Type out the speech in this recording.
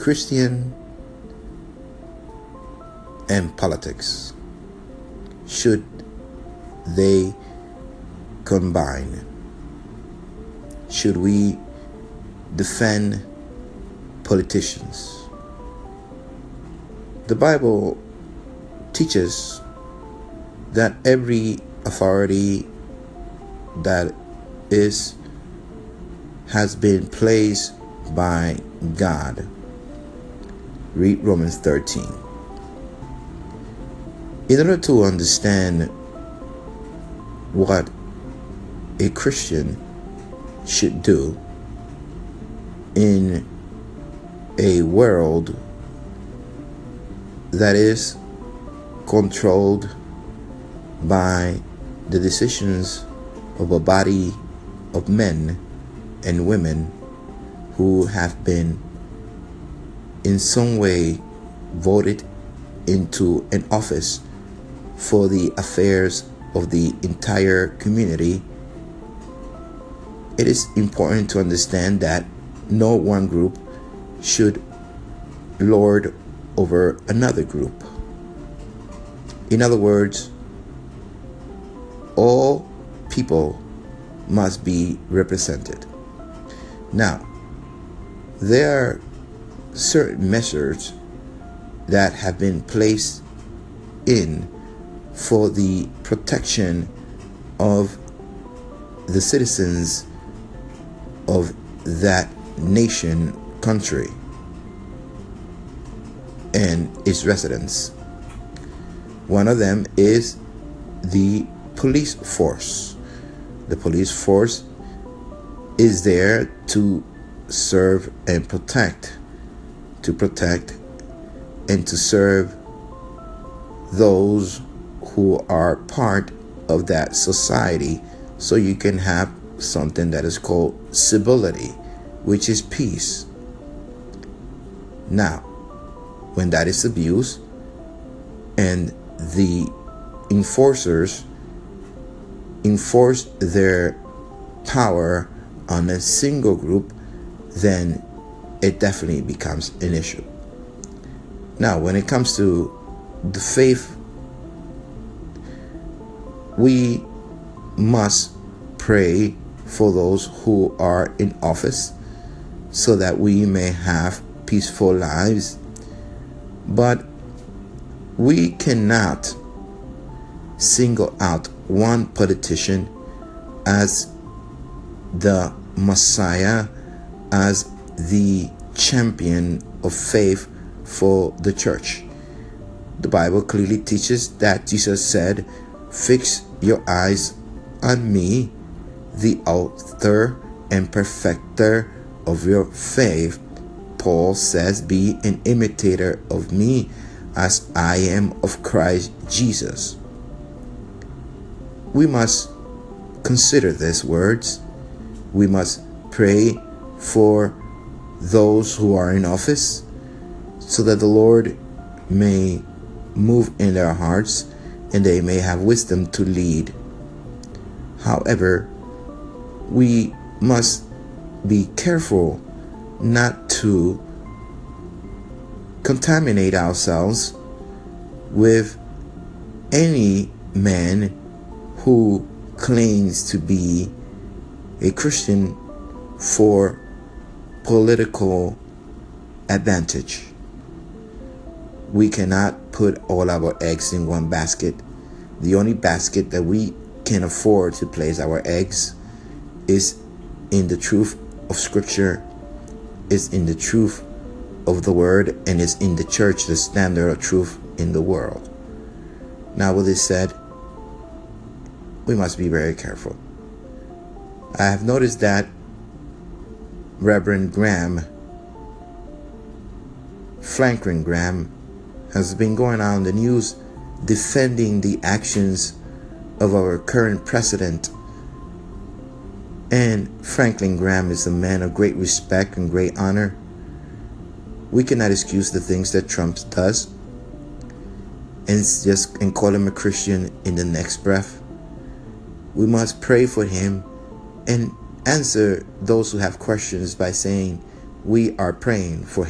Christian and politics should they combine? Should we defend politicians? The Bible teaches that every authority that is has been placed by God. Read Romans 13. In order to understand what a Christian should do in a world that is controlled by the decisions of a body of men and women who have been in some way voted into an office for the affairs of the entire community, it is important to understand that no one group should lord over another group. In other words, all people must be represented. Now, there certain measures that have been placed in for the protection of the citizens of that nation, country, and its residents. One of them is the police force. The police force is there to serve and protect, to protect and to serve those who are part of that society so you can have something that is called civility, which is peace. Now, when that is abused and the enforcers enforce their power on a single group, then it definitely becomes an issue. Now, when it comes to the faith, we must pray for those who are in office so that we may have peaceful lives. But we cannot single out one politician as the Messiah, as the champion of faith for the church. The Bible clearly teaches that Jesus said, Fix your eyes on me, the author and perfecter of your faith. Paul says, Be an imitator of me as I am of Christ Jesus. We must consider these words. We must pray for those who are in office so that the Lord may move in their hearts and they may have wisdom to lead. However, we must be careful not to contaminate ourselves with any man who claims to be a Christian for political advantage. We cannot put all our eggs in one basket. The only basket that we can afford to place our eggs is in the truth of Scripture, is in the truth of the Word, and is in the church, the standard of truth in the world. Now, with this said, we must be very careful. I have noticed that Reverend Graham, Franklin Graham, has been going on the news defending the actions of our current president. And Franklin Graham is a man of great respect and great honor. We cannot excuse the things that Trump does and just and call him a Christian in the next breath. We must pray for him and answer those who have questions by saying, We are praying for him.